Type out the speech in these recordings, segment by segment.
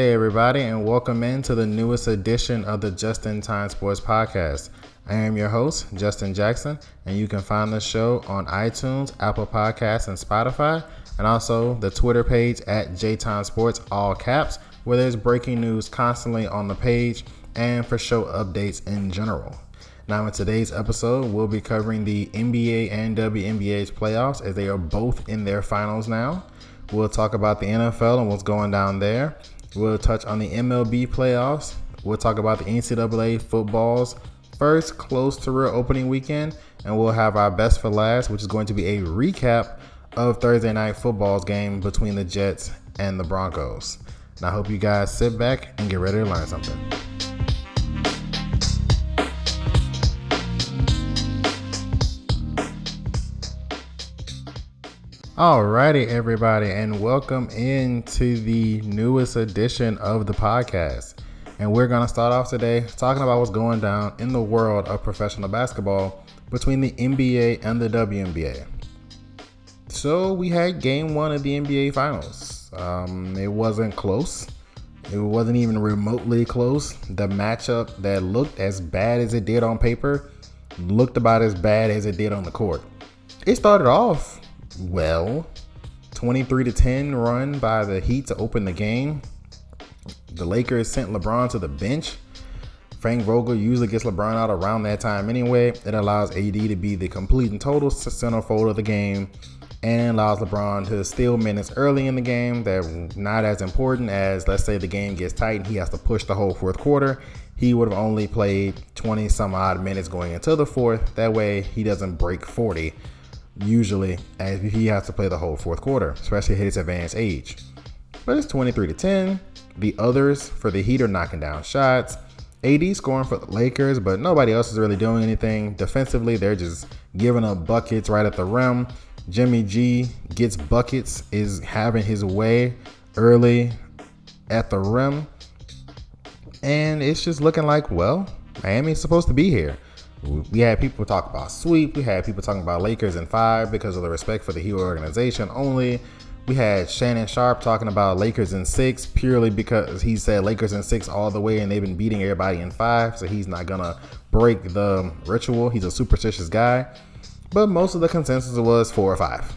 Hey, everybody, and welcome in to the newest edition of the Just in Time Sports Podcast. I am your host, Justin Jackson, and you can find the show on iTunes, Apple Podcasts, and Spotify, and also the Twitter page at JTime Sports, all caps, where there's breaking news constantly on the page and for show updates in general. Now, in today's episode, we'll be covering the NBA and WNBA's playoffs as they are both in their finals now. We'll talk about the NFL and what's going down there. We'll touch on the MLB playoffs. We'll talk about the NCAA football's first close to real opening weekend, and we'll have our best for last, which is going to be a recap of Thursday night football's game between the Jets and the Broncos. And I hope you guys sit back and get ready to learn something. Alrighty, everybody, and welcome into the newest edition of the podcast. And we're going to start off today talking about what's going down in the world of professional basketball between the NBA and the WNBA. So, we had game one of the NBA Finals. Um, it wasn't close, it wasn't even remotely close. The matchup that looked as bad as it did on paper looked about as bad as it did on the court. It started off well. 23 to 10 run by the Heat to open the game. The Lakers sent LeBron to the bench. Frank Vogel usually gets LeBron out around that time anyway. It allows AD to be the complete and total centerfold of the game and allows LeBron to steal minutes early in the game that not as important as let's say the game gets tight and he has to push the whole fourth quarter. He would have only played 20 some odd minutes going into the fourth. That way he doesn't break 40 usually as he has to play the whole fourth quarter, especially at his advanced age. But it's 23 to 10. The others for the Heat are knocking down shots. AD scoring for the Lakers, but nobody else is really doing anything. Defensively, they're just giving up buckets right at the rim. Jimmy G gets buckets, is having his way early at the rim. And it's just looking like, well, Miami's supposed to be here. We had people talk about sweep. We had people talking about Lakers in five because of the respect for the Heat organization only. We had Shannon Sharpe talking about Lakers in six purely because he said Lakers in six all the way and they've been beating everybody in five. So he's not to break the ritual. He's a superstitious guy. But most of the consensus was four or five.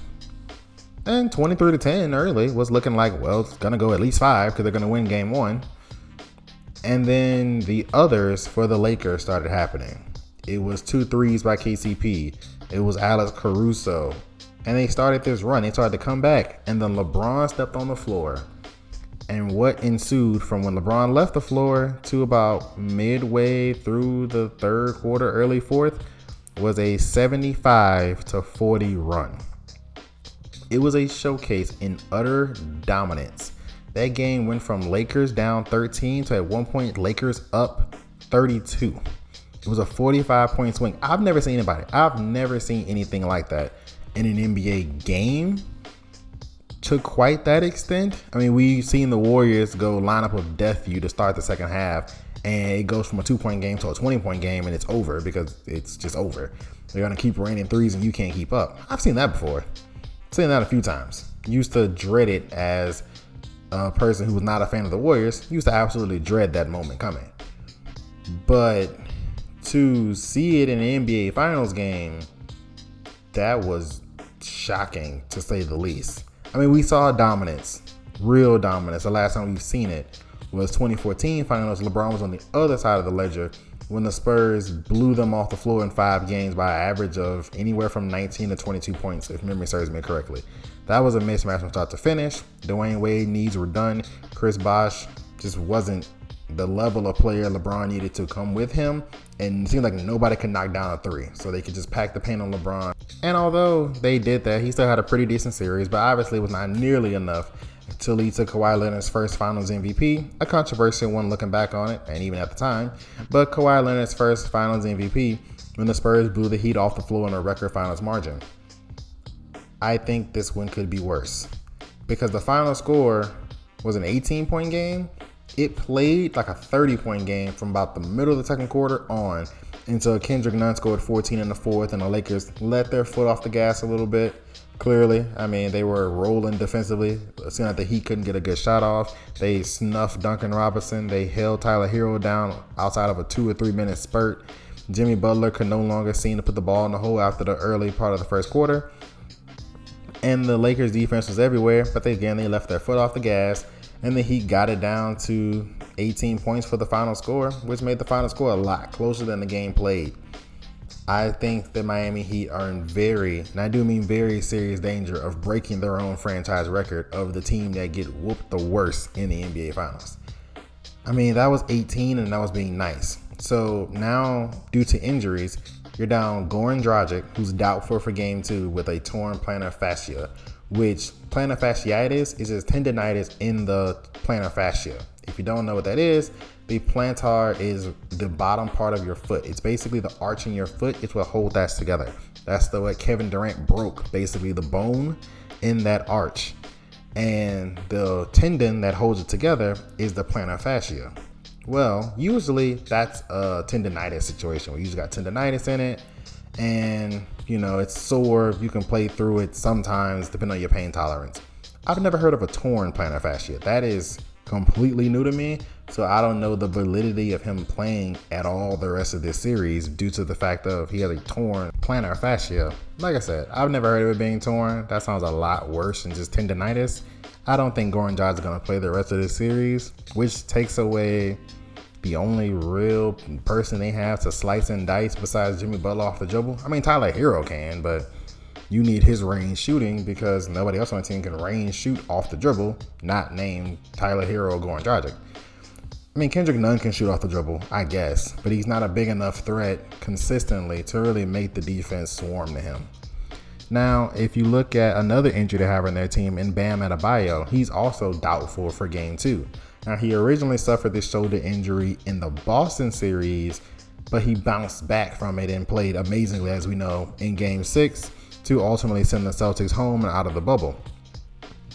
And 23 to 10 early was looking like, well, it's to go at least five because they're to win game one. And then the others for the Lakers started happening. It was two threes by KCP. It was Alex Caruso. And they started this run. They started to come back. And then LeBron stepped on the floor. And what ensued from when LeBron left the floor to about midway through the third quarter, early fourth, was a 75 to 40 run. It was a showcase in utter dominance. That game went from Lakers down 13 to at one point Lakers up 32. It was a 45 point swing. I've never seen anybody. I've never seen anything like that in an NBA game to quite that extent. I mean, we've seen the Warriors go lineup of death you to start the second half, and it goes from a two point game to a 20 point game, and it's over because it's just over. They're gonna keep raining threes, and you can't keep up. I've seen that before. I've seen that a few times. Used to dread it as a person who was not a fan of the Warriors. Used to absolutely dread that moment coming. But to see it in an NBA Finals game, that was shocking to say the least. I mean, we saw dominance, real dominance. The last time we've seen it was 2014 Finals. LeBron was on the other side of the ledger when the Spurs blew them off the floor in five games by an average of anywhere from 19 to 22 points, if memory serves me correctly. That was a mismatch from start to finish. Dwyane Wade needs were done. Chris Bosh just wasn't the level of player LeBron needed to come with him. And it seemed like nobody could knock down a three. So they could just pack the paint on LeBron. And although they did that, he still had a pretty decent series, but obviously it was not nearly enough to lead to Kawhi Leonard's first finals MVP. A controversial one looking back on it, and even at the time. But Kawhi Leonard's first finals MVP when the Spurs blew the Heat off the floor in a record finals margin. I think this one could be worse. Because the final score was an 18 point game it played like a 30 point game from about the middle of the second quarter on until Kendrick Nunn scored 14 in the fourth, and the Lakers let their foot off the gas a little bit. Clearly, I mean, they were rolling defensively. Seeing that the Heat couldn't get a good shot off, they snuffed Duncan Robinson. They held Tyler Herro down outside of a two or three minute spurt. Jimmy Butler could no longer seem to put the ball in the hole after the early part of the first quarter. And the Lakers defense was everywhere, but they, again, they left their foot off the gas. And the Heat got it down to 18 points for the final score, which made the final score a lot closer than the game played. I think the Miami Heat are in very, and I do mean very serious danger of breaking their own franchise record of the team that get whooped the worst in the NBA Finals. I mean, that was 18 and that was being nice. So now, due to injuries, you're down Goran Dragic, who's doubtful for game two with a torn plantar fascia, which plantar fasciitis is just tendonitis in the plantar fascia. If you don't know what that is, the plantar is the bottom part of your foot. It's basically the arch in your foot. It's what holds that together. That's the what Kevin Durant broke, basically the bone in that arch. And the tendon that holds it together is the plantar fascia. Well, usually that's a tendonitis situation. We usually got tendonitis in it, and you know it's sore. You can play through it sometimes, depending on your pain tolerance. I've never heard of a torn plantar fascia. That is completely new to me. So I don't know the validity of him playing at all the rest of this series due to the fact of he has a torn plantar fascia. Like I said, I've never heard of it being torn. That sounds a lot worse than just tendonitis. I don't think Goran is going to play the rest of this series, which takes away the only real person they have to slice and dice besides Jimmy Butler off the dribble. I mean, Tyler Herro can, but you need his range shooting because nobody else on the team can range shoot off the dribble, not named Tyler Herro or Goran Dragic. I mean, Kendrick Nunn can shoot off the dribble, I guess, but he's not a big enough threat consistently to really make the defense swarm to him. Now, if you look at another injury they have on their team in Bam Adebayo, he's also doubtful for game two. Now, he originally suffered this shoulder injury in the Boston series, but he bounced back from it and played amazingly, as we know, in game six to ultimately send the Celtics home and out of the bubble.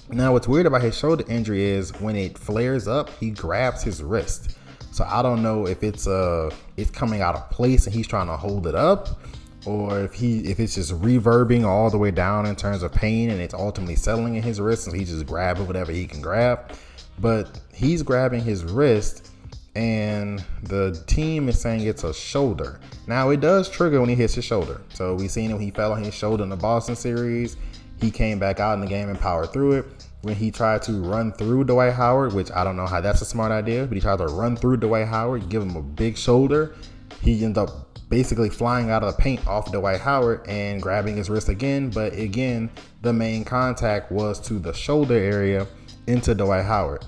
Now, what's weird about his shoulder injury is when it flares up, he grabs his wrist. So I don't know if it's uh it's coming out of place and he's trying to hold it up, or if he if it's just reverbing all the way down in terms of pain and it's ultimately settling in his wrist and he just grabs whatever he can grab. But he's grabbing his wrist and the team is saying it's a shoulder. Now it does trigger when he hits his shoulder. So we seen him; he fell on his shoulder in the Boston series. He came back out in the game and powered through it. When he tried to run through Dwight Howard, which I don't know how that's a smart idea, but he tried to run through Dwight Howard, give him a big shoulder. He ended up basically flying out of the paint off Dwight Howard and grabbing his wrist again. But again, the main contact was to the shoulder area into Dwight Howard.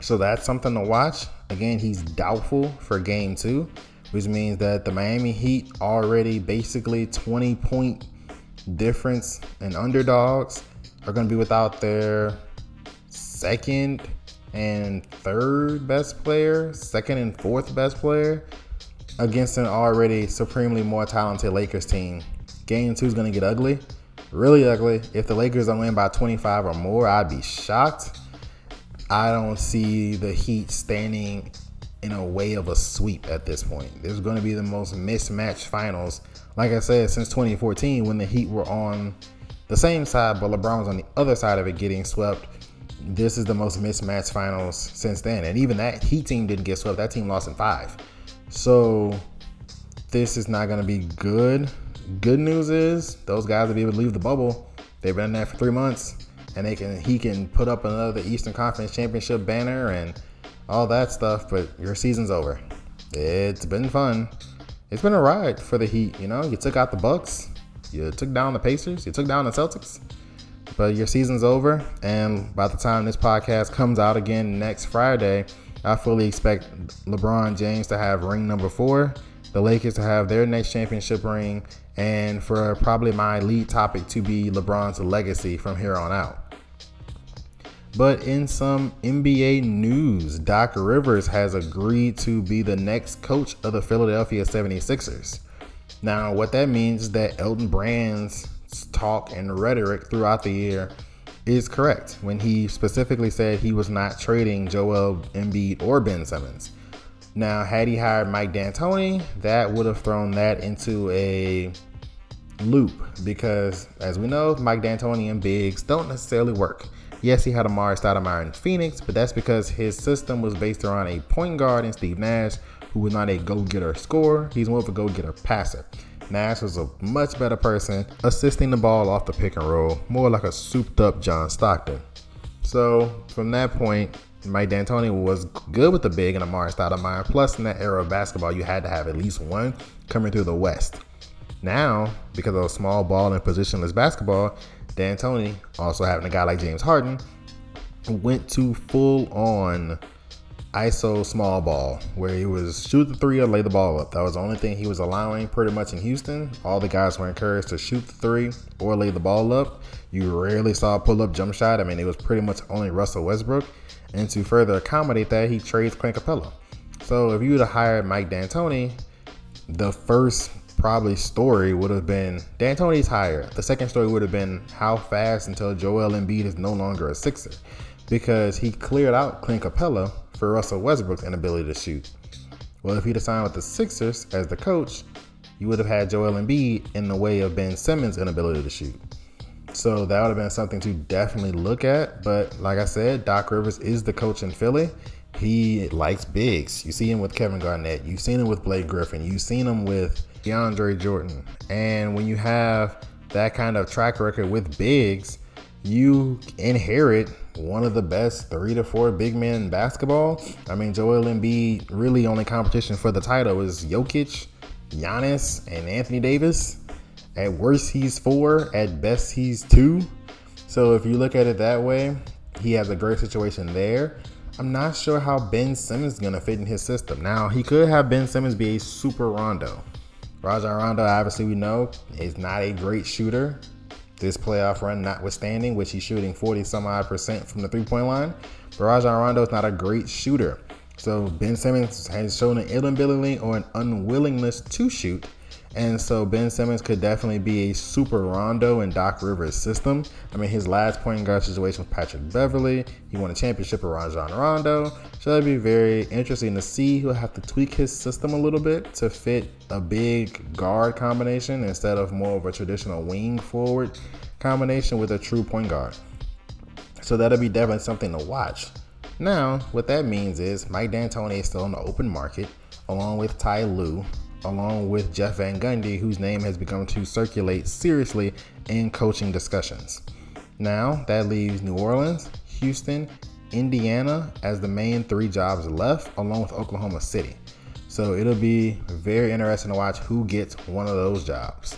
So that's something to watch. Again, he's doubtful for game two, which means that the Miami Heat already basically 20 point difference and underdogs are going to be without their second and third best player, second and fourth best player against an already supremely more talented Lakers team. Game two is going to get ugly, really ugly. If the Lakers don't win by 25 or more, I'd be shocked. I don't see the Heat standing in a way of a sweep at this point. There's going to be the most mismatched finals, like I said, since 2014 when the Heat were on the same side, but LeBron was on the other side of it getting swept. This is the most mismatched finals since then. And even that Heat team didn't get swept. That team lost in five. So this is not going to be good. Good news is those guys will be able to leave the bubble. They've been in there for three months and they can he can put up another Eastern Conference Championship banner and all that stuff. But your season's over. It's been fun. It's been a ride for the Heat. You know, you took out the Bucks, you took down the Pacers, you took down the Celtics. But your season's over, and by the time this podcast comes out again next Friday, I fully expect LeBron James to have ring number four, the Lakers to have their next championship ring, and for probably my lead topic to be LeBron's legacy from here on out. But in some NBA news, Doc Rivers has agreed to be the next coach of the Philadelphia 76ers. Now, what that means is that Elton Brand's talk and rhetoric throughout the year is correct when he specifically said he was not trading Joel Embiid or Ben Simmons. Now, had he hired Mike D'Antoni, that would have thrown that into a loop because, as we know, Mike D'Antoni and bigs don't necessarily work. Yes, he had Amar'e Stoudemire in Phoenix, but that's because his system was based around a point guard in Steve Nash, who was not a go-getter scorer. He's more of a go-getter passer. Nash was a much better person, assisting the ball off the pick and roll, more like a souped-up John Stockton. So from that point, Mike D'Antoni was good with the big and Amar'e Stoudemire. Plus, in that era of basketball, you had to have at least one coming through the West. Now, because of small ball and positionless basketball, D'Antoni, also having a guy like James Harden, went to full on ISO small ball, where he was shoot the three or lay the ball up. That was the only thing he was allowing pretty much in Houston. All the guys were encouraged to shoot the three or lay the ball up. You rarely saw a pull up jump shot. I mean, it was pretty much only Russell Westbrook. And to further accommodate that, he trades Clint Capela. So if you would have hired Mike D'Antoni, the first probably story would have been D'Antoni's hired. The second story would have been how fast until Joel Embiid is no longer a Sixer, because he cleared out Clint Capela for Russell Westbrook's inability to shoot. Well, if he'd have signed with the Sixers as the coach, you would have had Joel Embiid in the way of Ben Simmons' inability to shoot. So that would have been something to definitely look at. But like I said, Doc Rivers is the coach in Philly. He likes bigs. You see him with Kevin Garnett. You've seen him with Blake Griffin. You've seen him with DeAndre Jordan. And when you have that kind of track record with bigs, you inherit one of the best three to four big men in basketball. I mean, Joel Embiid really only competition for the title is Jokic, Giannis, and Anthony Davis. At worst, he's four. At best, he's two. So if you look at it that way, he has a great situation there. I'm not sure how Ben Simmons is going to fit in his system. Now, he could have Ben Simmons be a super Rondo. Rajon Rondo, obviously, we know, is not a great shooter. This playoff run notwithstanding, which he's shooting 40 some odd percent from the three point line. Rajon Rondo is not a great shooter. So Ben Simmons has shown an inability or an unwillingness to shoot. And so Ben Simmons could definitely be a super Rondo in Doc Rivers' system. I mean, his last point guard situation with Patrick Beverley, he won a championship with Rajon Rondo. So that'd be very interesting to see. He'll have to tweak his system a little bit to fit a big guard combination instead of more of a traditional wing forward combination with a true point guard. So that'll be definitely something to watch. Now, what that means is Mike D'Antoni is still in the open market, along with Ty Lue, along with Jeff Van Gundy, whose name has begun to circulate seriously in coaching discussions. Now, that leaves New Orleans, Houston, Indiana as the main three jobs left, along with Oklahoma City. So it'll be very interesting to watch who gets one of those jobs.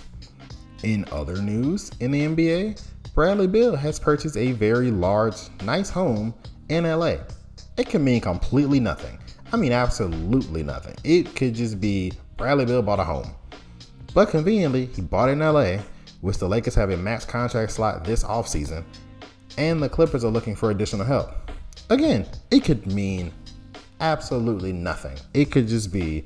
In other news in the NBA, Bradley Beal has purchased a very large, nice home in LA. It can mean completely nothing. I mean, absolutely nothing. It could just be Bradley Beal bought a home. But conveniently, he bought it in LA, which the Lakers have a max contract slot this offseason, and the Clippers are looking for additional help. Again, it could mean absolutely nothing. It could just be,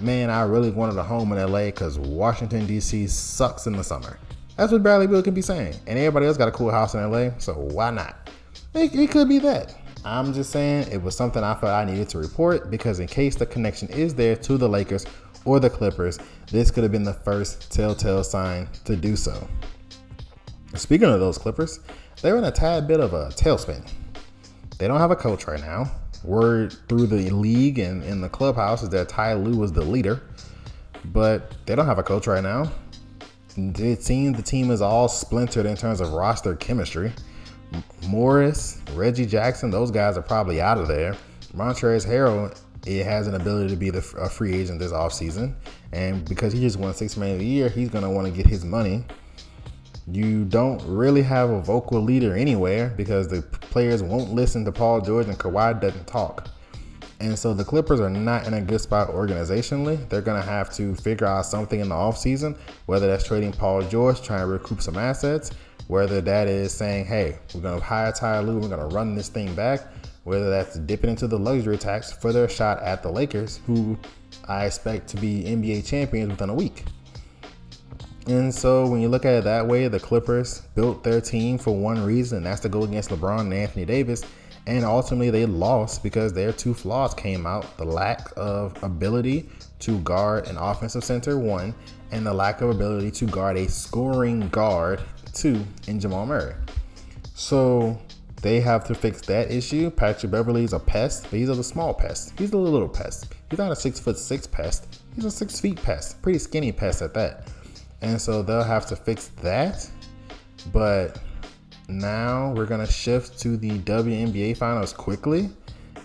man, I really wanted a home in LA because Washington, D.C. sucks in the summer. That's what Bradley Beal could be saying. And everybody else got a cool house in LA, so why not? It, it could be that. I'm just saying it was something I felt I needed to report because, in case the connection is there to the Lakers or the Clippers, this could have been the first telltale sign to do so. Speaking of those Clippers, they're in a tad bit of a tailspin. They don't have a coach right now. Word through the league and in the clubhouse is that Ty Lue was the leader, but they don't have a coach right now. It seems the team is all splintered in terms of roster chemistry. Morris, Reggie Jackson, those guys are probably out of there. Montrezl Harrell it has an ability to be the, a free agent this offseason. And because he just won six million a year, he's gonna want to get his money. You don't really have a vocal leader anywhere because the players won't listen to Paul George and Kawhi doesn't talk. And so the Clippers are not in a good spot organizationally. They're going to have to figure out something in the offseason, whether that's trading Paul George, trying to recoup some assets, whether that is saying, hey, we're going to hire Ty Lue, we're going to run this thing back, whether that's dipping into the luxury tax for their shot at the Lakers, who I expect to be NBA champions within a week. And so when you look at it that way, the Clippers built their team for one reason, that's to go against LeBron and Anthony Davis. And ultimately, they lost because their two flaws came out the lack of ability to guard an offensive center, one, and the lack of ability to guard a scoring guard, two, in Jamal Murray. So they have to fix that issue. Patrick Beverley is a pest, but he's a small pest. He's a little pest. He's not a six foot six pest. He's a six feet pest. Pretty skinny pest at that. And so they'll have to fix that. But now we're gonna shift to the WNBA finals quickly.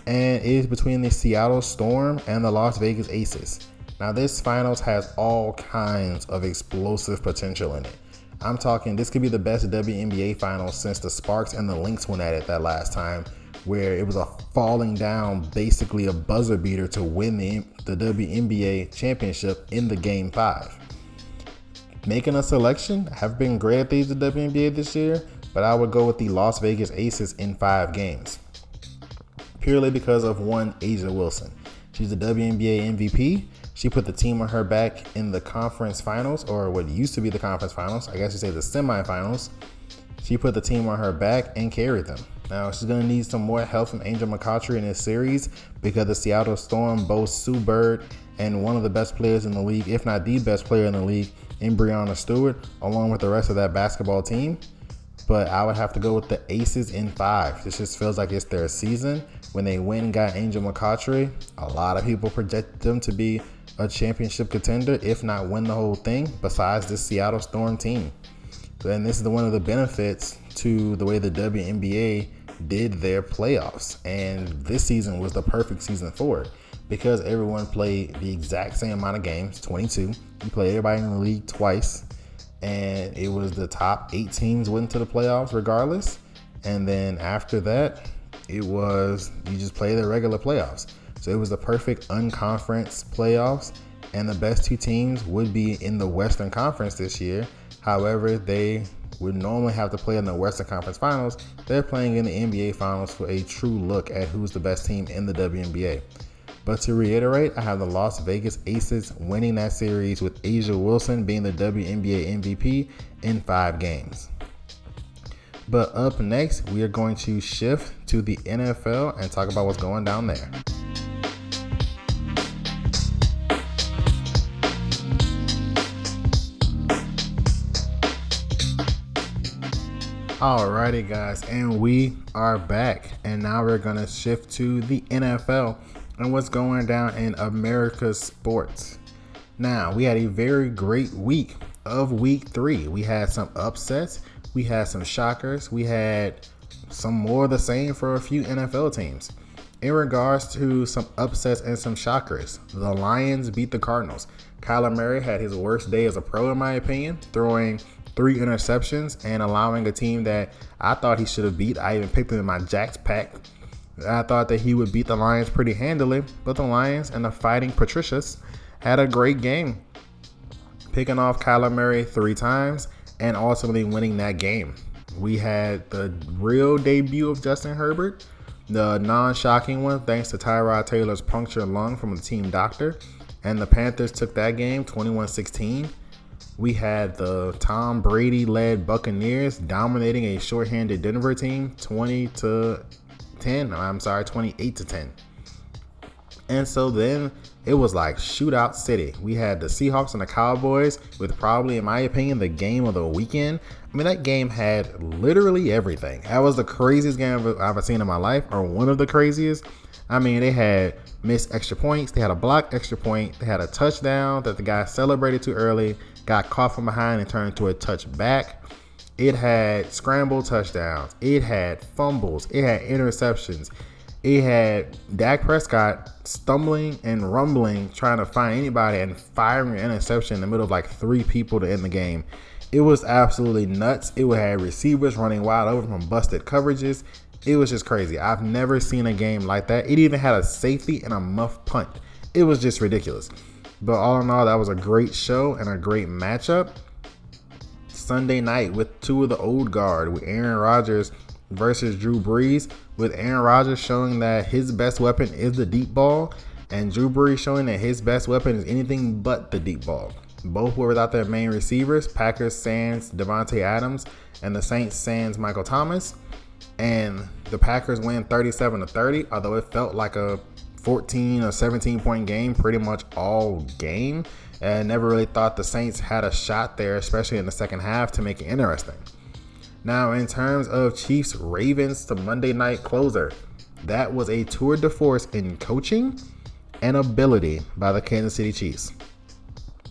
And it is between the Seattle Storm and the Las Vegas Aces. Now, this finals has all kinds of explosive potential in it. I'm talking, this could be the best WNBA final since the Sparks and the Lynx went at it that last time, where it was a falling down, basically a buzzer beater to win the, the WNBA championship in the game five. Making a selection have been great at these the WNBA this year, but I would go with the Las Vegas Aces in five games. Purely because of one, A'ja Wilson. She's the WNBA MVP. She put the team on her back in the conference finals, or what used to be the conference finals. I guess you say the semifinals. She put the team on her back and carried them. Now she's gonna need some more help from Angel McCoughtry in this series because the Seattle Storm boasts Sue Bird and one of the best players in the league, if not the best player in the league, in Breanna Stewart, along with the rest of that basketball team. But I would have to go with the Aces in five. This just feels like it's their season. When they win, got Angel McCoughtry, a lot of people project them to be a championship contender, if not win the whole thing, besides this Seattle Storm team. And this is the, one of the benefits to the way the WNBA did their playoffs. And this season was the perfect season for it because everyone played the exact same amount of games 22. You play everybody in the league twice. And it was the top eight teams went to the playoffs regardless. And then after that, it was you just play the regular playoffs. So it was the perfect unconference playoffs, and the best two teams would be in the Western Conference this year. However, they would normally have to play in the Western Conference Finals. They're playing in the NBA Finals for a true look at who's the best team in the WNBA. But to reiterate, I have the Las Vegas Aces winning that series with A'ja Wilson being the WNBA MVP in five games. But up next, we are going to shift to the NFL and talk about what's going down there. Alrighty, guys, and we are back. And now we're to shift to the NFL and what's going down in America's sports. Now, we had a very great week of week three. We had some upsets, we had some shockers, we had some more of the same for a few NFL teams. In regards to some upsets and some shockers, the Lions beat the Cardinals. Kyler Murray had his worst day as a pro, in my opinion, throwing three interceptions and allowing a team that I thought he should have beat. I even picked him in my Jacks pack. I thought that he would beat the Lions pretty handily, but the Lions and the Fighting Patricias had a great game, picking off Kyler Murray three times and ultimately winning that game. We had the real debut of Justin Herbert, the non shocking one, thanks to Tyrod Taylor's punctured lung from the team doctor. And the Panthers took that game 21 16 we had the Tom Brady led Buccaneers dominating a shorthanded Denver team 20 to 10. I'm sorry, 28 to 10. And so then it was like shootout city. We had the Seahawks and the Cowboys with probably, in my opinion, the game of the weekend. I mean, that game had literally everything. That was the craziest game I've ever seen in my life, or one of the craziest. I mean, they had missed extra points, they had a block extra point, they had a touchdown that the guy celebrated too early, got caught from behind and turned into a touchback. It had scramble touchdowns. It had fumbles. It had interceptions. It had Dak Prescott stumbling and rumbling, trying to find anybody and firing an interception in the middle of like three people to end the game. It was absolutely nuts. It had receivers running wide open from busted coverages. It was just crazy. I've never seen a game like that. It even had a safety and a muff punt. It was just ridiculous. But all in all, that was a great show and a great matchup. Sunday night with two of the old guard with Aaron Rodgers versus Drew Brees, with Aaron Rodgers showing that his best weapon is the deep ball, and Drew Brees showing that his best weapon is anything but the deep ball. Both were without their main receivers, Packers sans Davante Adams and the Saints sans Michael Thomas. And the Packers win 37 to 30, although it felt like a 14 or 17 point game pretty much all game. And never really thought the Saints had a shot there, especially in the second half, to make it interesting. Now, in terms of Chiefs Ravens, to Monday night closer, that was a tour de force in coaching and ability by the Kansas City Chiefs.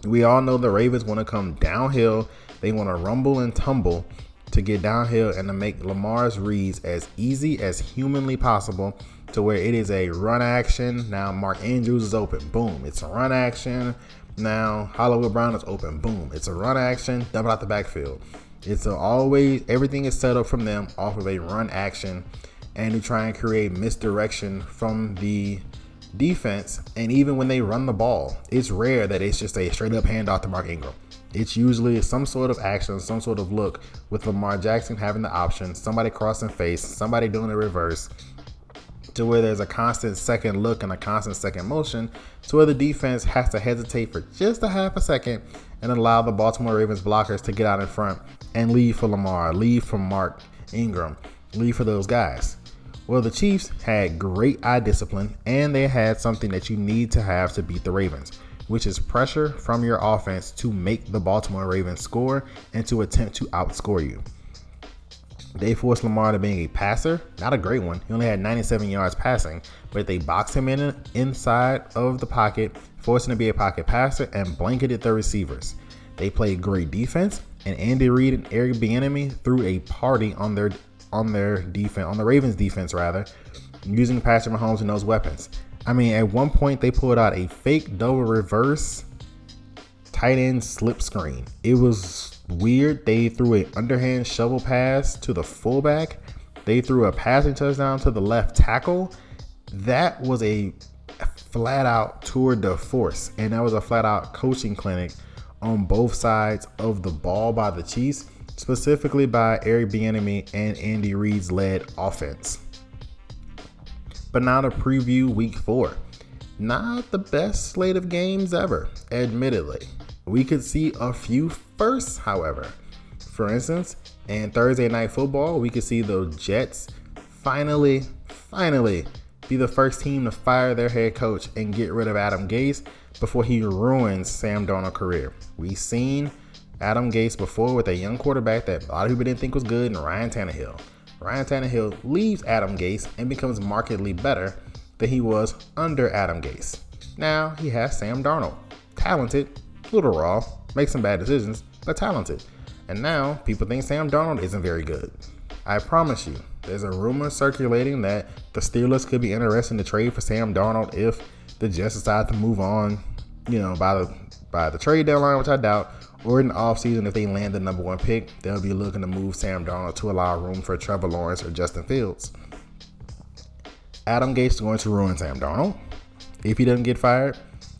We all know the Ravens want to come downhill, they want to rumble and tumble to get downhill and to make Lamar's reads as easy as humanly possible to where it is a run action. Now Mark Andrews is open. Boom. It's a run action. Now Hollywood Brown is open. Boom. It's a run action. Double out the backfield. It's always everything is set up from them off of a run action and to try and create misdirection from the defense. And even when they run the ball, it's rare that it's just a straight up handoff to Mark Ingram. It's usually some sort of action, some sort of look with Lamar Jackson having the option, somebody crossing face, somebody doing a reverse, to where there's a constant second look and a constant second motion, to where the defense has to hesitate for just a half a second and allow the Baltimore Ravens blockers to get out in front and leave for Lamar, leave for Mark Ingram, leave for those guys. Well, the Chiefs had great eye discipline and they had something that you need to have to beat the Ravens, which is pressure from your offense to make the Baltimore Ravens score and to attempt to outscore you. They forced Lamar to being a passer, not a great one. He only had 97 yards passing, but they boxed him in inside of the pocket, forced him to be a pocket passer, and blanketed the receivers. They played great defense, and Andy Reid and Eric Bieniemy threw a party on their on their defense, on the Ravens defense rather, using Patrick Mahomes and those weapons. I mean, at one point they pulled out a fake double reverse tight end slip screen. It was weird. They threw an underhand shovel pass to the fullback. They threw a passing touchdown to the left tackle. That was a flat out tour de force, and that was a flat out coaching clinic on both sides of the ball by the Chiefs specifically by Eric Bieniemy and Andy Reid's led offense. But now to preview Week Four. Not the best slate of games ever, admittedly. We could see a few firsts, however. For instance, in Thursday Night Football, we could see the Jets finally, finally be the first team to fire their head coach and get rid of Adam Gase before he ruins Sam Darnold's career. We've seen Adam Gase before with a young quarterback that a lot of people didn't think was good, and Ryan Tannehill. Ryan Tannehill leaves Adam Gase and becomes markedly better than he was under Adam Gase. Now he has Sam Darnold, talented, little raw, makes some bad decisions, but talented. And now people think Sam Darnold isn't very good. I promise you, there's a rumor circulating that the Steelers could be interested to trade for Sam Darnold if the Jets decide to move on, you know, by the by the trade deadline, which I doubt, or in the offseason, if they land the number one pick, they'll be looking to move Sam Darnold to allow room for Trevor Lawrence or Justin Fields. Adam Gase is going to ruin Sam Darnold if he doesn't get fired.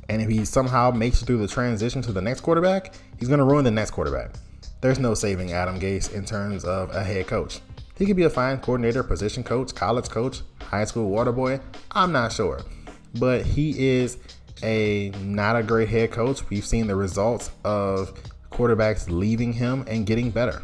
And if he somehow makes it through the transition to the next quarterback, he's going to ruin the next quarterback. There's no saving Adam Gase in terms of a head coach. He could be a fine coordinator, position coach, college coach, high school water boy. I'm not sure. But he is a not a great head coach. We've seen the results of quarterbacks leaving him and getting better.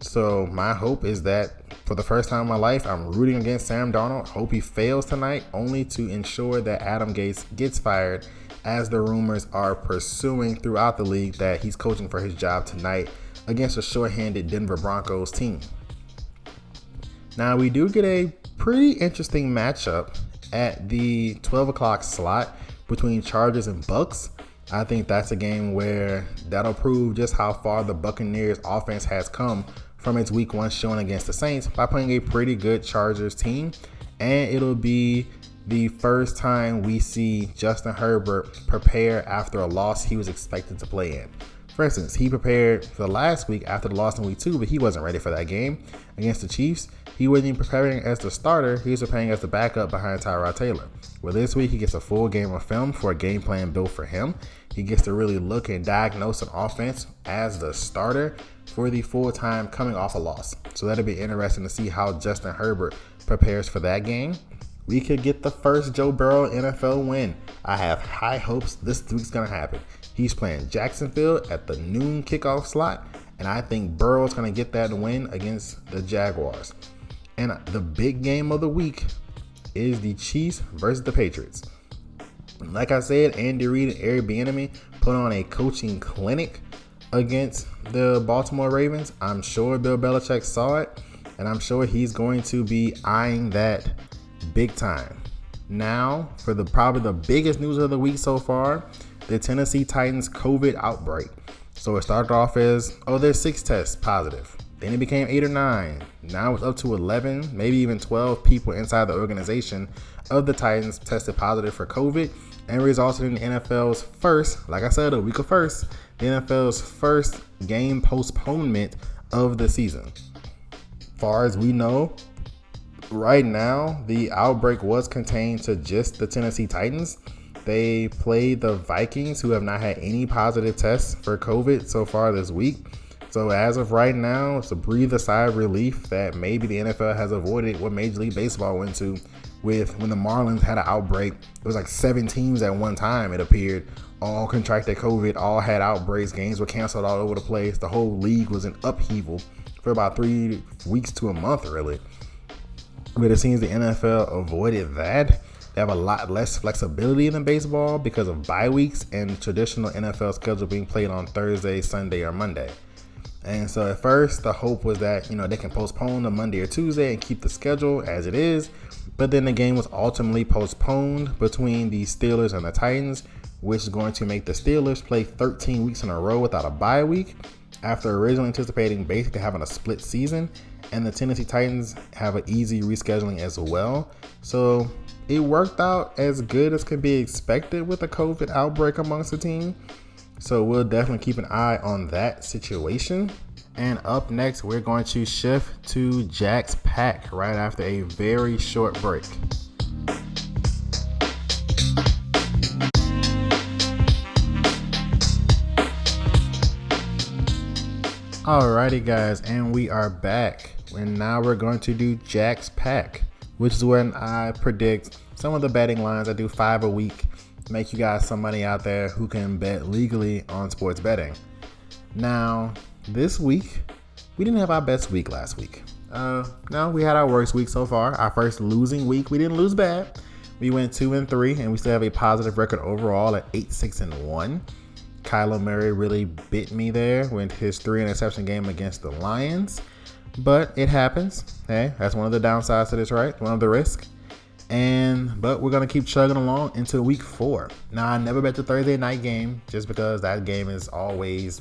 So my hope is that for the first time in my life, I'm rooting against Sam Darnold. Hope he fails tonight, only to ensure that Adam Gase gets fired, as the rumors are pursuing throughout the league that he's coaching for his job tonight against a short-handed Denver Broncos team. Now we do get a pretty interesting matchup at the 12 o'clock slot between Chargers and Bucks. I think that's a game where that'll prove just how far the Buccaneers offense has come from its week one showing against the Saints by playing a pretty good Chargers team. And it'll be the first time we see Justin Herbert prepare after a loss he was expected to play in. For instance, he prepared for the last week after the loss in week two, but he wasn't ready for that game against the Chiefs. He wasn't even preparing as the starter, he was preparing as the backup behind Tyrod Taylor. Well, this week he gets a full game of film for a game plan built for him. He gets to really look and diagnose an offense as the starter for the full time coming off a loss. So that'll be interesting to see how Justin Herbert prepares for that game. We could get the first Joe Burrow NFL win. I have high hopes this week's going to happen. He's playing Jacksonville at the noon kickoff slot, and I think Burrow's going to get that win against the Jaguars. And the big game of the week is the Chiefs versus the Patriots. Like I said, Andy Reid and Eric Bieniemy put on a coaching clinic against the Baltimore Ravens. I'm sure Bill Belichick saw it, and I'm sure he's going to be eyeing that big time. Now, for the probably the biggest news of the week so far, the Tennessee Titans COVID outbreak. So it started off as, oh, there's six tests positive. Then it became eight or nine. Now it's up to 11, maybe even 12 people inside the organization of the Titans tested positive for COVID and resulted in the NFL's first, like I said, a week of first, the NFL's first game postponement of the season. Far as we know, right now, the outbreak was contained to just the Tennessee Titans. They played the Vikings, who have not had any positive tests for COVID so far this week. So as of right now, it's a breathe a sigh of relief that maybe the NFL has avoided what Major League Baseball went to with when the Marlins had an outbreak. It was like seven teams at one time, it appeared, all contracted COVID, all had outbreaks, games were canceled all over the place. The whole league was in upheaval for about three weeks to a month, really. But it seems the NFL avoided that. They have a lot less flexibility than baseball because of bye weeks and traditional NFL schedule being played on Thursday, Sunday, or Monday. And so at first, the hope was that you know they can postpone the Monday or Tuesday and keep the schedule as it is. But then the game was ultimately postponed between the Steelers and the Titans, which is going to make the Steelers play 13 weeks in a row without a bye week after originally anticipating basically having a split season. And the Tennessee Titans have an easy rescheduling as well. So it worked out as good as can be expected with a COVID outbreak amongst the team. So we'll definitely keep an eye on that situation. And up next, we're going to shift to Jack's Pack right after a very short break. Alrighty, guys, and we are back. And now we're going to do Jack's Pack, which is when I predict some of the betting lines. I do five a week, make you guys some money out there who can bet legally on sports betting. Now, this week, we didn't have our best week last week. Uh, no, we had our worst week so far. Our first losing week. We didn't lose bad. We went two and three, and we still have a positive record overall at eight, six, and one. Kyler Murray really bit me there with his three interception game against the Lions. But it happens. Hey, that's one of the downsides to this, right? One of the risk. And but we're gonna keep chugging along into week four. Now I never bet the Thursday night game just because that game is always,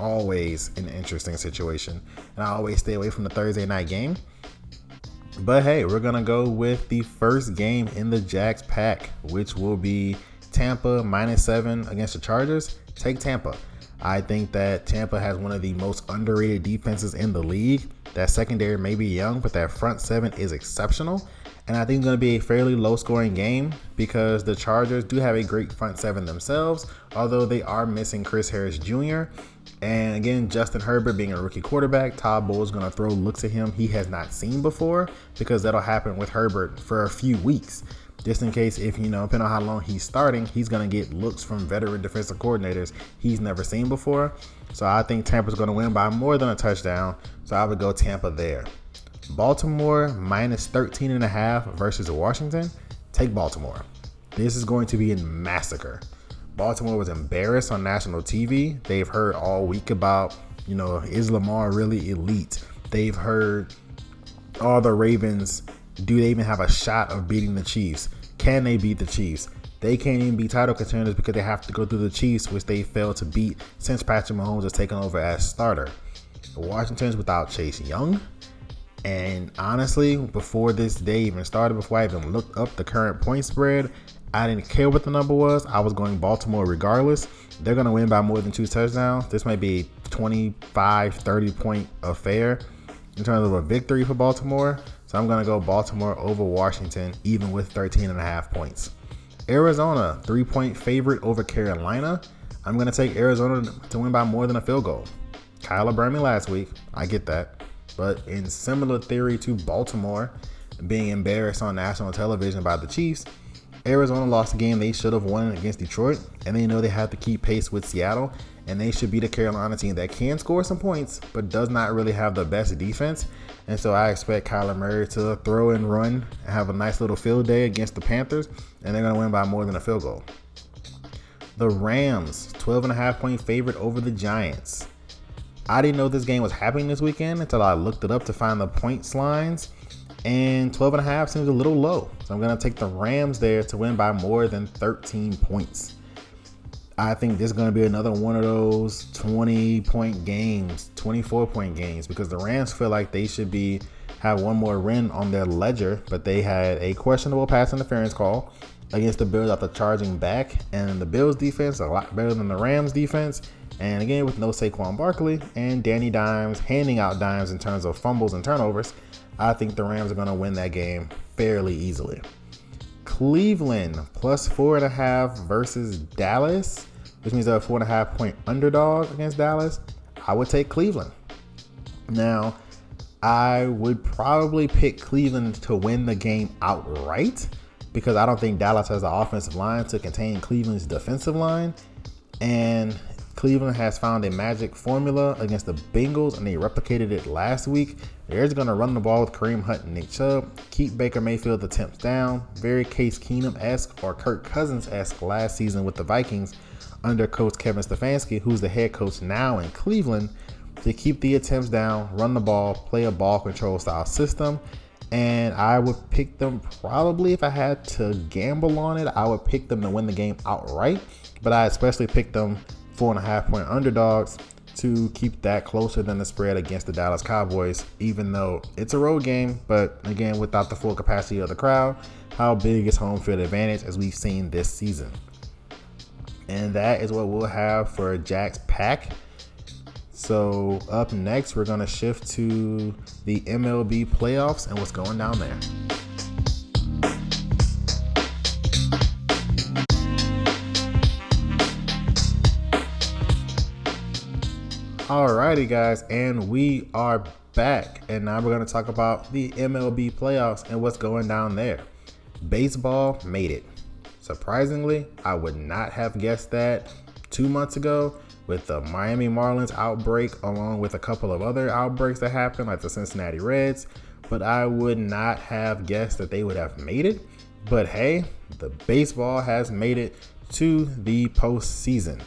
always an interesting situation. And I always stay away from the Thursday night game. But hey, we're gonna go with the first game in the Jacks pack, which will be Tampa minus seven against the Chargers take Tampa. I think that Tampa has one of the most underrated defenses in the league. That secondary may be young, but that front seven is exceptional. And I think it's going to be a fairly low scoring game because the Chargers do have a great front seven themselves, although they are missing Chris Harris Jr. And again, Justin Herbert being a rookie quarterback, Todd Bowles going to throw looks at him he has not seen before because that'll happen with Herbert for a few weeks just in case if you know depending on how long he's starting he's going to get looks from veteran defensive coordinators he's never seen before. So i think tampa's going to win by more than a touchdown. So i would go tampa there. Baltimore minus 13 and a half versus washington. Take baltimore. This is going to be a massacre. Baltimore was embarrassed on national tv they've heard all week about you know is lamar really elite? They've heard all the ravens do they even have a shot of beating the Chiefs? Can they beat the Chiefs? They can't even be title contenders because they have to go through the Chiefs, which they failed to beat since Patrick Mahomes has taken over as starter. Washington's without Chase Young. And honestly, before this day even started, before I even looked up the current point spread, I didn't care what the number was. I was going Baltimore regardless. They're going to win by more than two touchdowns. This might be a 25, 30 point affair in terms of a victory for Baltimore. So I'm going to go Baltimore over Washington, even with 13 and a half points. Arizona, three point favorite over Carolina. I'm going to take Arizona to win by more than a field goal. Kyler burned me last week. I get that. But in similar theory to Baltimore, being embarrassed on national television by the Chiefs. Arizona lost a game they should have won against Detroit, and they know they have to keep pace with Seattle, and they should be the Carolina team that can score some points, but does not really have the best defense. And so I expect Kyler Murray to throw and run and have a nice little field day against the Panthers, and they're going to win by more than a field goal. The Rams, 12 and a half point favorite over the Giants. I didn't know this game was happening this weekend until I looked it up to find the points lines and 12 and a half seems a little low. So I'm going to take the Rams there to win by more than 13 points. I think this is going to be another one of those 20 point games, 24 point games because the Rams feel like they should be have one more win on their ledger, but they had a questionable pass interference call against the Bills after charging back, and the Bills defense a lot better than the Rams defense. And again, with no Saquon Barkley and Danny Dimes handing out dimes in terms of fumbles and turnovers, I think the Rams are going to win that game fairly easily. Cleveland plus four and a half versus Dallas, which means they're a four and a half point underdog against Dallas. I would take Cleveland. Now, I would probably pick Cleveland to win the game outright because I don't think Dallas has the offensive line to contain Cleveland's defensive line. And Cleveland has found a magic formula against the Bengals, and they replicated it last week. They're going to run the ball with Kareem Hunt and Nick Chubb, keep Baker Mayfield attempts down, very Case Keenum esque or Kirk Cousins esque last season with the Vikings under coach Kevin Stefanski, who's the head coach now in Cleveland, to keep the attempts down, run the ball, play a ball control style system. And I would pick them probably if I had to gamble on it, I would pick them to win the game outright. But I especially picked them four and a half point underdogs to keep that closer than the spread against the Dallas Cowboys, even though it's a road game. But again, without the full capacity of the crowd, how big is home field advantage as we've seen this season? And that is what we'll have for Jack's pack. So, up next, we're going to shift to the MLB playoffs and what's going down there. Alrighty, guys, and we are back. And now we're going to talk about the MLB playoffs and what's going down there. Baseball made it. Surprisingly, I would not have guessed that two months ago with the Miami Marlins outbreak, along with a couple of other outbreaks that happened, like the Cincinnati Reds. But I would not have guessed that they would have made it. But hey, the baseball has made it to the postseason.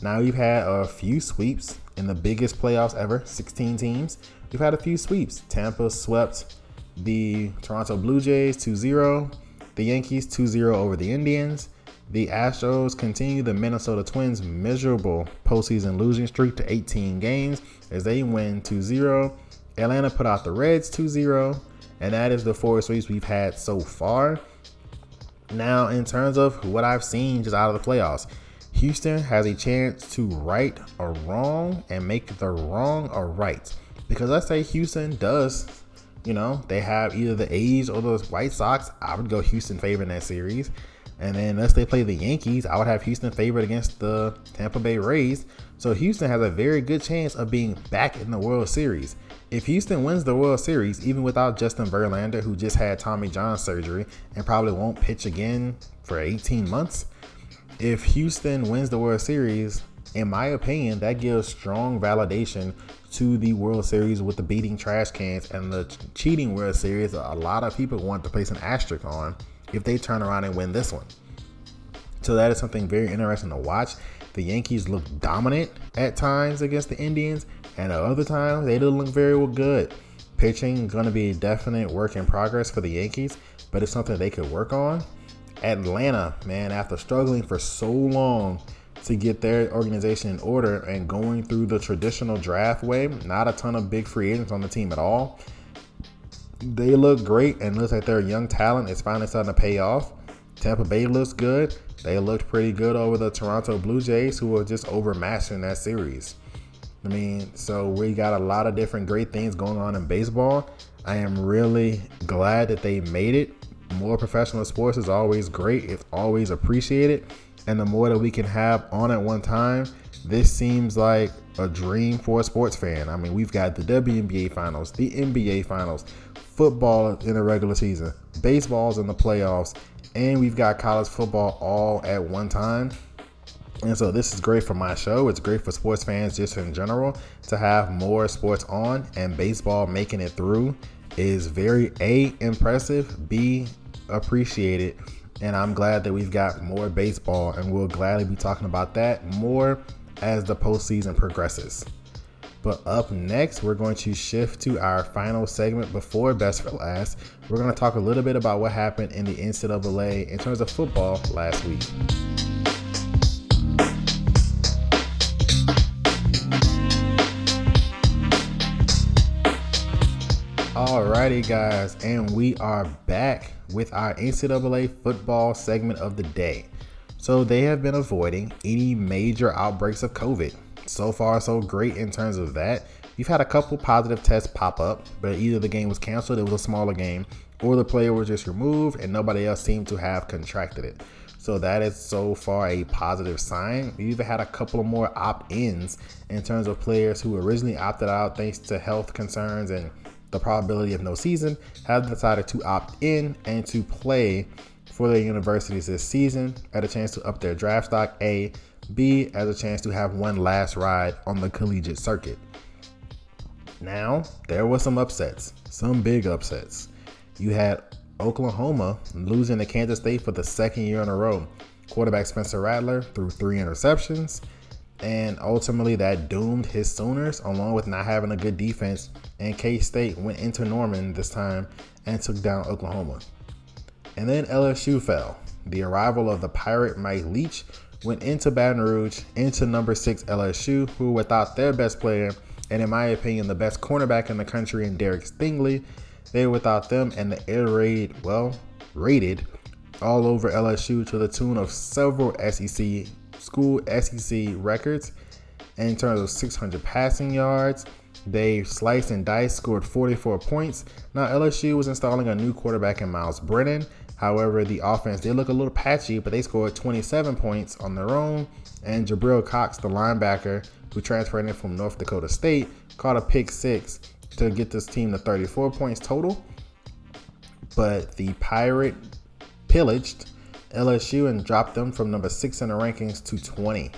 Now we've had a few sweeps in the biggest playoffs ever, 16 teams. We've had a few sweeps. Tampa swept the Toronto Blue Jays 2-0, the Yankees 2-0 over the Indians. The Astros continue the Minnesota Twins' miserable postseason losing streak to 18 games as they win 2-0. Atlanta put out the Reds 2-0, and that is the four sweeps we've had so far. Now, in terms of what I've seen just out of the playoffs, Houston has a chance to right a wrong and make the wrong a right. Because let's say Houston does, you know, they have either the A's or the White Sox. I would go Houston favored in that series. And then unless they play the Yankees, I would have Houston favored against the Tampa Bay Rays. So Houston has a very good chance of being back in the World Series. If Houston wins the World Series, even without Justin Verlander, who just had Tommy John surgery and probably won't pitch again for 18 months, if Houston wins the World Series, in my opinion, that gives strong validation to the World Series with the beating trash cans and the cheating World Series. A lot of people want to place an asterisk on if they turn around and win this one. So that is something very interesting to watch. The Yankees look dominant at times against the Indians, and at other times they don't look very good. Pitching going to be a definite work in progress for the Yankees, but it's something they could work on. Atlanta, man, after struggling for so long to get their organization in order and going through the traditional draft way, not a ton of big free agents on the team at all. They look great and looks like their young talent is finally starting to pay off. Tampa Bay looks good. They looked pretty good over the Toronto Blue Jays, who were just overmatched in that series. I mean, so we got a lot of different great things going on in baseball. I am really glad that they made it more professional sports is always great. It's always appreciated. And the more that we can have on at one time, this seems like a dream for a sports fan. I mean, we've got the WNBA finals, the NBA finals, football in the regular season, baseball's in the playoffs, and we've got college football all at one time. And so this is great for my show. It's great for sports fans just in general to have more sports on and baseball making it through is very A impressive, B appreciated. And I'm glad that we've got more baseball and we'll gladly be talking about that more as the postseason progresses. But up next, we're going to shift to our final segment before Best for Last. We're going to talk a little bit about what happened in the NCAA in terms of football last week. Alrighty, guys, and we are back with our NCAA football segment of the day. So, they have been avoiding any major outbreaks of COVID so far, so great in terms of that. You've had a couple positive tests pop up, but either the game was canceled, it was a smaller game, or the player was just removed and nobody else seemed to have contracted it. So that is so far a positive sign. We even had a couple of more opt-ins in terms of players who originally opted out thanks to health concerns and the probability of no season have decided to opt in and to play for their universities this season at a chance to up their draft stock. A B, as a chance to have one last ride on the collegiate circuit. Now, there were some upsets, some big upsets. You had Oklahoma losing to Kansas State for the second year in a row. Quarterback Spencer Rattler threw three interceptions, and ultimately that doomed his Sooners, along with not having a good defense. And K State went into Norman this time and took down Oklahoma. And then LSU fell. The arrival of the Pirate Mike Leach went into Baton Rouge, into number six LSU, who without their best player, and in my opinion, the best cornerback in the country in Derek Stingley, they without them, and the air raid, well, raided all over LSU to the tune of several SEC school SEC records in terms of 600 passing yards. They sliced and diced, scored 44 points. Now LSU was installing a new quarterback in Myles Brennan, However, the offense did look a little patchy, but they scored 27 points on their own. And Jabril Cox, the linebacker who transferred in from North Dakota State, caught a pick six to get this team to 34 points total. But the Pirate pillaged LSU and dropped them from number six in the rankings to 20.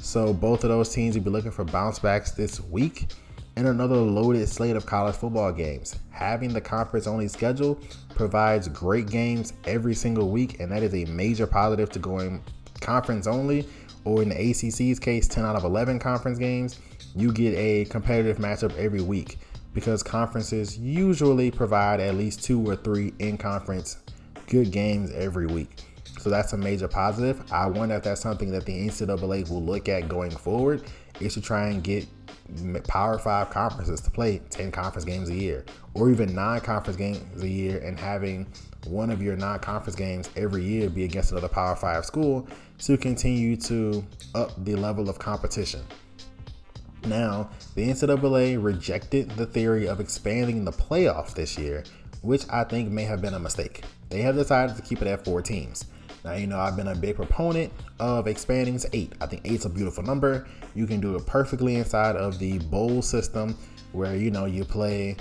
So both of those teams will be looking for bounce backs this week and another loaded slate of college football games. Having the conference only schedule provides great games every single week, and that is a major positive to going conference only, or in the ACC's case, 10 out of 11 conference games. You get a competitive matchup every week because conferences usually provide at least two or three in conference good games every week. So that's a major positive. I wonder if that's something that the NCAA will look at going forward is to try and get Power Five conferences to play 10 conference games a year, or even nine conference games a year, and having one of your non conference games every year be against another Power Five school to continue to up the level of competition. Now, the NCAA rejected the theory of expanding the playoff this year, which I think may have been a mistake. They have decided to keep it at four teams. Now, you know, I've been a big proponent of expanding to eight. I think eight's a beautiful number. You can do it perfectly inside of the bowl system where, you know, you play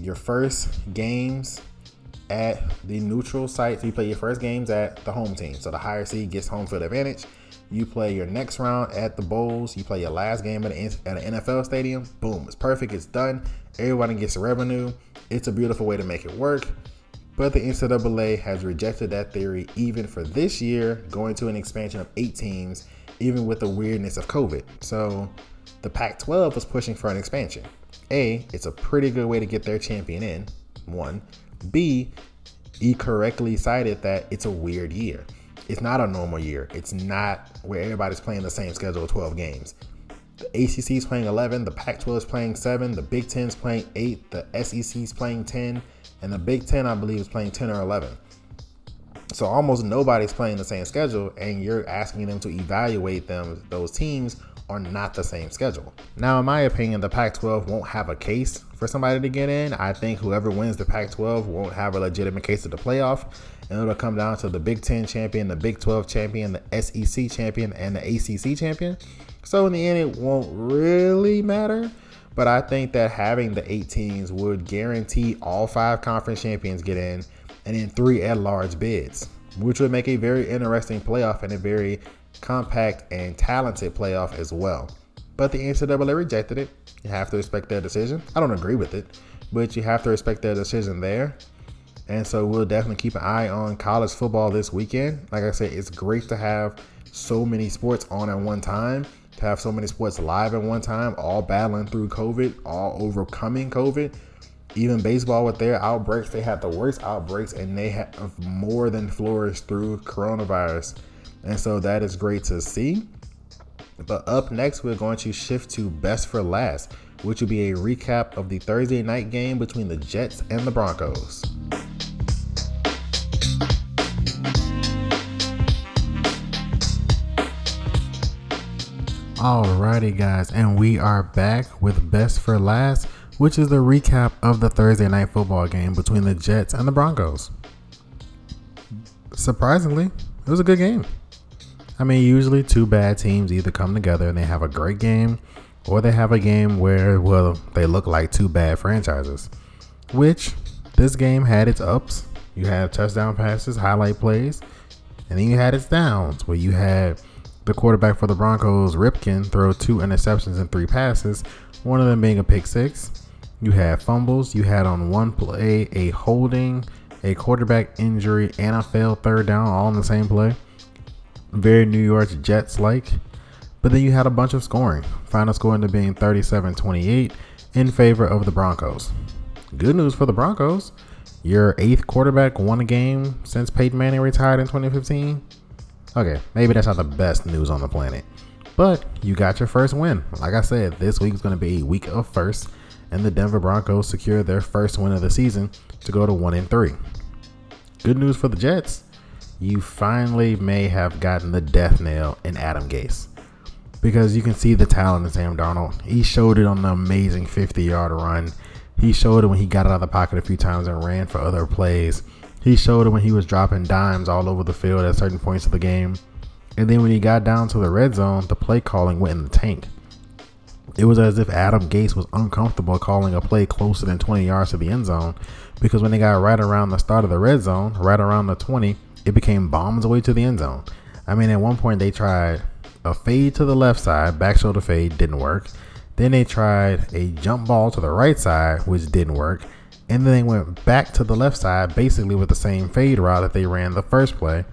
your first games at the neutral site. So you play your first games at the home team. So the higher seed gets home field advantage. You play your next round at the bowls. You play your last game at, an NFL stadium. Boom, it's perfect. It's done. Everybody gets revenue. It's a beautiful way to make it work. But the NCAA has rejected that theory even for this year, going to an expansion of eight teams, even with the weirdness of COVID. So the Pac 12 was pushing for an expansion. A, it's a pretty good way to get their champion in, one. B, he correctly cited that it's a weird year. It's not a normal year. It's not where everybody's playing the same schedule of 12 games. The ACC is playing 11, the Pac 12 is playing 7, the Big 10 is playing 8, the SEC is playing 10, and the Big Ten, I believe, is playing 10 or 11. So almost nobody's playing the same schedule, and you're asking them to evaluate them, those teams are not the same schedule. Now, in my opinion, the Pac 12 won't have a case for somebody to get in. I think whoever wins the Pac 12 won't have a legitimate case of the playoff. And it'll come down to the Big 10 champion, the Big 12 champion, the SEC champion, and the ACC champion. So, in the end, it won't really matter. But I think that having the eight teams would guarantee all five conference champions get in and then three at large bids, which would make a very interesting playoff and a very compact and talented playoff as well. But the NCAA rejected it. You have to respect their decision. I don't agree with it, but you have to respect their decision there. And so we'll definitely keep an eye on college football this weekend. Like I said, it's great to have so many sports on at one time, have so many sports live at one time, all battling through COVID, all overcoming COVID. Even baseball with their outbreaks, they had the worst outbreaks and they have more than flourished through coronavirus. And so that is great to see. But up next, we're going to shift to best for last, which will be a recap of the Thursday night game between the Jets and the Broncos. Alrighty, guys, and we are back with Best for Last, which is the recap of the Thursday night football game between the Jets and the Broncos. Surprisingly, it was a good game. I mean, usually two bad teams either come together and they have a great game, or they have a game where, well, they look like two bad franchises. Which this game had its ups. You had touchdown passes, highlight plays, and then you had its downs where you had the quarterback for the Broncos, Rypien, throw two interceptions and three passes, one of them being a pick six. You had fumbles. You had on one play a holding, a quarterback injury, and a failed third down all in the same play. Very New York Jets like. But then you had a bunch of scoring. Final score ended being 37 28 in favor of the Broncos. Good news for the Broncos. Your eighth quarterback won a game since Peyton Manning retired in 2015. Okay, maybe that's not the best news on the planet. But you got your first win. Like I said, this week is going to be a week of first, and the Denver Broncos secure their first win of the season to go to one and three. Good news for the Jets. You finally may have gotten the death nail in Adam Gase. Because you can see the talent in Sam Darnold. He showed it on the amazing 50 yard run. He showed it when he got out of the pocket a few times and ran for other plays. He showed it when he was dropping dimes all over the field at certain points of the game. And then when he got down to the red zone, the play calling went in the tank. It was as if Adam Gase was uncomfortable calling a play closer than 20 yards to the end zone because when they got right around the start of the red zone, right around the 20, it became bombs away to the end zone. I mean, at one point they tried a fade to the left side, back shoulder fade, didn't work. Then they tried a jump ball to the right side, which didn't work and then they went back to the left side basically with the same fade route that they ran the first play.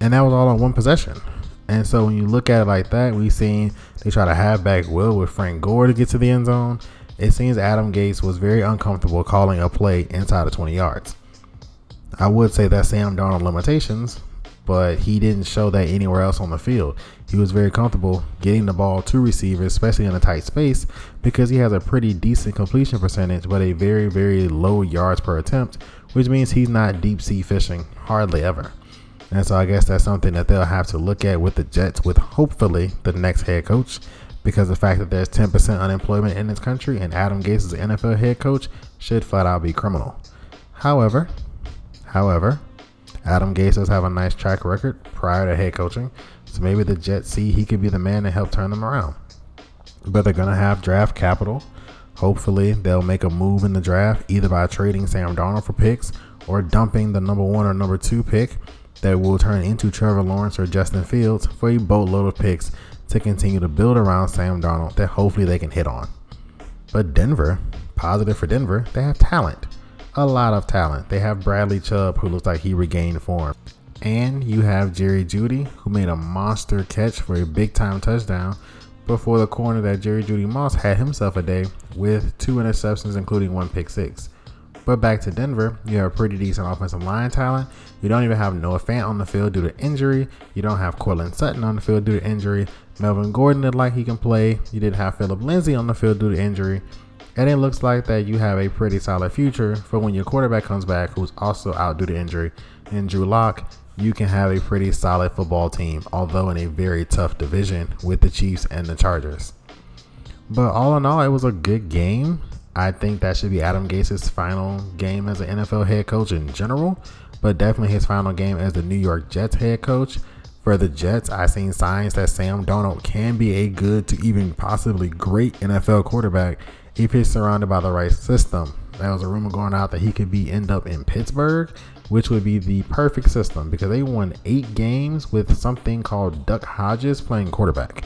And that was all on one possession. And so when you look at it like that, we seen they try to have back Will with Frank Gore to get to the end zone. It seems Adam Gase was very uncomfortable calling a play inside of 20 yards. I would say that Sam Darnold limitations, but he didn't show that anywhere else on the field. He was very comfortable getting the ball to receivers, especially in a tight space, because he has a pretty decent completion percentage, but a very, very low yards per attempt, which means he's not deep sea fishing hardly ever. And so I guess that's something that they'll have to look at with the Jets, with hopefully the next head coach, because the fact that there's 10% unemployment in this country and Adam Gase is the NFL head coach should flat out be criminal. However, however, Adam Gase does have a nice track record prior to head coaching, so maybe the Jets see he could be the man to help turn them around. But they're going to have draft capital. Hopefully, they'll make a move in the draft either by trading Sam Darnold for picks or dumping the number one or number two pick that will turn into Trevor Lawrence or Justin Fields for a boatload of picks to continue to build around Sam Darnold that hopefully they can hit on. But Denver, positive for Denver, they have talent a lot of talent. They have Bradley Chubb, who looks like he regained form. And you have Jerry Jeudy, who made a monster catch for a big time touchdown before the corner that Jerry Jeudy Moss had himself a day with two interceptions, including one pick six. But back to Denver, you have a pretty decent offensive line talent. You don't even have Noah Fant on the field due to injury. You don't have Courtland Sutton on the field due to injury. Melvin Gordon looked like he can play. You didn't have Phillip Lindsay on the field due to injury. And it looks like that you have a pretty solid future for when your quarterback comes back, who's also out due to injury. And Drew Lock, you can have a pretty solid football team, although in a very tough division with the Chiefs and the Chargers. But all in all, it was a good game. I think that should be Adam Gase's final game as an NFL head coach in general, but definitely his final game as the New York Jets head coach. For the Jets, I've seen signs that Sam Darnold can be a good to even possibly great NFL quarterback if he's surrounded by the right system. There was a rumor going out that he could be end up in Pittsburgh, which would be the perfect system because they won eight games with something called Duck Hodges playing quarterback.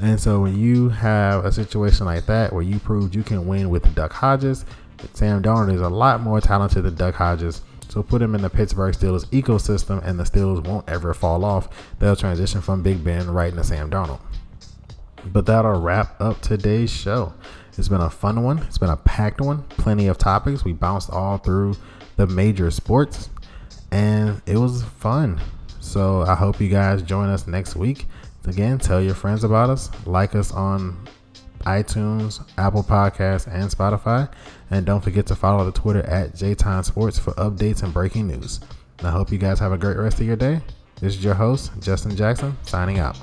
And so when you have a situation like that where you proved you can win with Duck Hodges, Sam Darnold is a lot more talented than Duck Hodges. So put him in the Pittsburgh Steelers ecosystem, and the Steelers won't ever fall off. They'll transition from Big Ben right into Sam Darnold. But that'll wrap up today's show. It's been a fun one. It's been a packed one. Plenty of topics. We bounced all through the major sports, and it was fun. So I hope you guys join us next week. Again, tell your friends about us. Like us on iTunes, Apple Podcasts, and Spotify. And don't forget to follow the Twitter at JTime Sports for updates and breaking news. I hope you guys have a great rest of your day. This is your host, Justin Jackson, signing out.